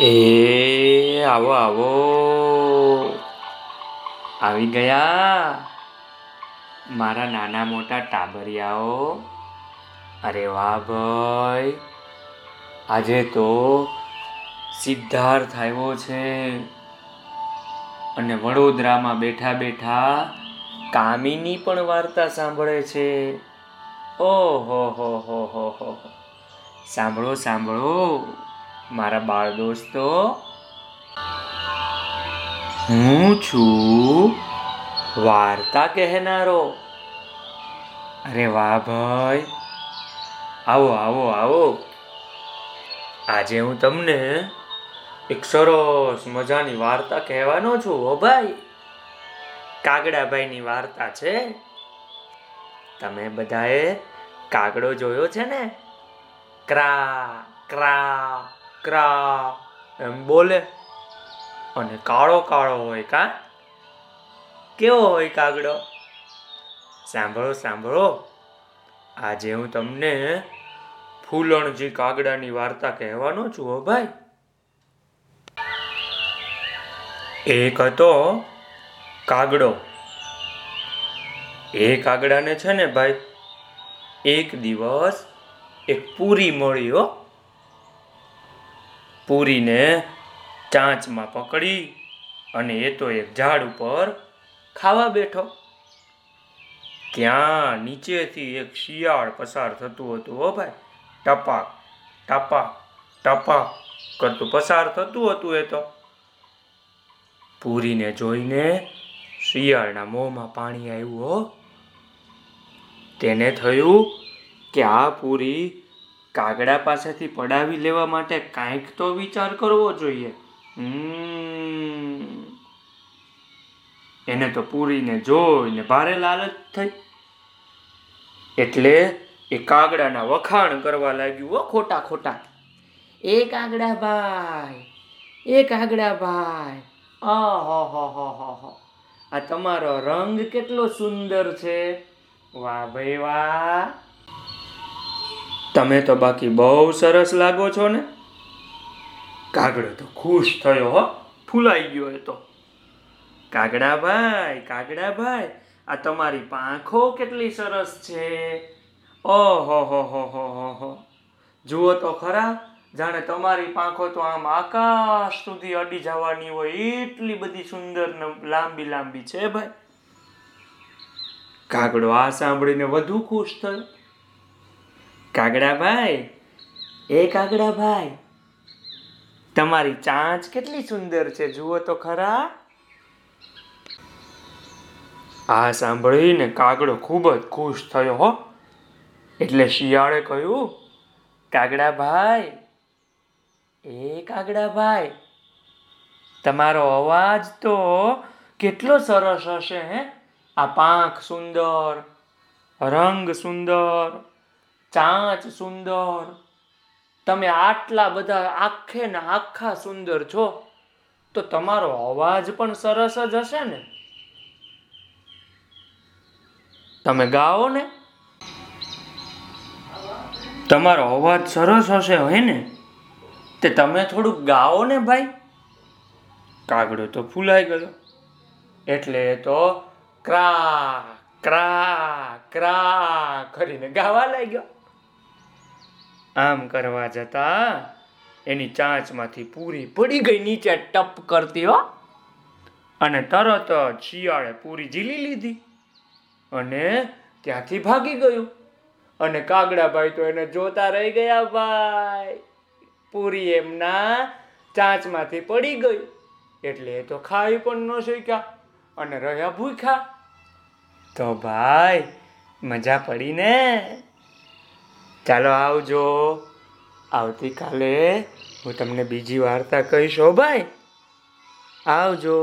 એ આવો આવો. આવી ગયા. મારા નાના મોટા ટાબરિયાઓ. અરે વાહ ભાઈ. આજે તો સિદ્ધાર્થ આવ્યો છે. અને વડોદરામાં બેઠા બેઠા કામિની પણ વાર્તા સાંભળે છે. ઓહો, હો હો હો હો સાંભળો સાંભળો. મારા બાળ દોસ્તો, હું છું વાર્તા કહેનારો. અરે વાહ ભાઈ. આવો આવો આવો. આજે હું તમને એક સરસ મજાની વાર્તા કહેવાનો છું, હો ભાઈ. કાગડાભાઈની વાર્તા છે. તમે બધાએ કાગડો જોયો છે ને? ક્રા ક્રા. ક્રા એમ બોલે. અને કાળો કાળો હોય કા? કેવો હોય કાગડો? સાંભળો સાંભળો. આજે હું તમને ફૂલણજી કાગડાની વાર્તા કહેવાનો છું, હો ભાઈ. એક હતો કાગડો. એ કાગડાને છે ને ભાઈ, એક દિવસ એક પૂરી મળી, હો. પૂરીને ચાંચમાં પકડી અને એ તો એક ઝાડ ઉપર ખાવા બેઠો. ત્યાં નીચેથી એક શિયાળ પસાર થતું હતું હો ભાઈ. ટપાક ટપાક ટપાક કરતું પસાર થતું હતું એ તો. પૂરીને જોઈને શિયાળના મોંમાં પાણી આવ્યું હો. તેને થયું કે આ પૂરી કાગડા પાસેથી પડાવી લેવા માટે કાંઈક તો વિચાર કરવો જોઈએ. એને તો પૂરીને જોઈને ભારે લાલચ થઈ. એટલે એ કાગડાના વખાણ કરવા લાગ્યું હો ખોટા ખોટા, એ કાગડા ભાઈ, એ કાગડા ભાઈ આહો આ તમારો રંગ કેટલો સુંદર છે. વાહ ભાઈ, વાહ. તમે તો બાકી બહુ સરસ લાગો છો ને? કાગડો તો ખુશ થયો હો. ફૂલાઈ ગયો એ તો. કાગડાભાઈ કાગડાભાઈ, આ તમારી પાંખો કેટલી સરસ છે. ઓહો, હો હો હો હો હો. જુઓ તો ખરા, જાણે તમારી પાંખો તો આમ આકાશ સુધી અડી જવાની હોય એટલી બધી સુંદર લાંબી લાંબી છે ભાઈ. કાગડો આ સાંભળીને વધુ ખુશ થયો. કાગડા ભાઈ એ કાગડાભાઈ, તમારી ચાંચ કેટલી સુંદર છે, જુઓ તો ખરા. આ સાંભળીને કાગડો ખૂબ જ ખુશ થયો હો. એટલે શિયાળે કહ્યું કાગડા ભાઈ એ કાગડાભાઈ, તમારો અવાજ તો કેટલો સરસ હશે, હે? આ પાંખ સુંદર, રંગ સુંદર ચાંચ સુંદર. તમે આટલા બધા આખે ને આખા સુંદર છો, તો તમારો અવાજ પણ સરસ જ હશે ને? તમે ગાઓ ને? તમારો અવાજ સરસ હશે હે ને? તે તમે થોડુંક ગાઓ ને, ભાઈ? કાગડો તો ફૂલાઈ ગયો. એટલે તો ક્રા ક્રા ક્રા કરીને ગાવા લાગ્યો. આમ કરવા જતા એની ચાંચમાંથી પૂરી પડી ગઈ નીચે ટપ કરતી હો. અને તરત જ શિયાળે પૂરી ઝીલી લીધી. અને ત્યાંથી ભાગી ગયું. અને કાગડાભાઈ તો એને જોતા રહી ગયા, ભાઈ, પૂરી એમના ચાંચમાંથી પડી ગઈ. એટલે એ તો ખાઈ પણ ન શક્યા અને રહ્યા ભૂખ્યા. તો ભાઈ, મજા પડી ને? ચાલો આવજો. આવતીકાલે હું તમને બીજી વાર્તા કહીશ. હો ભાઈ આવજો.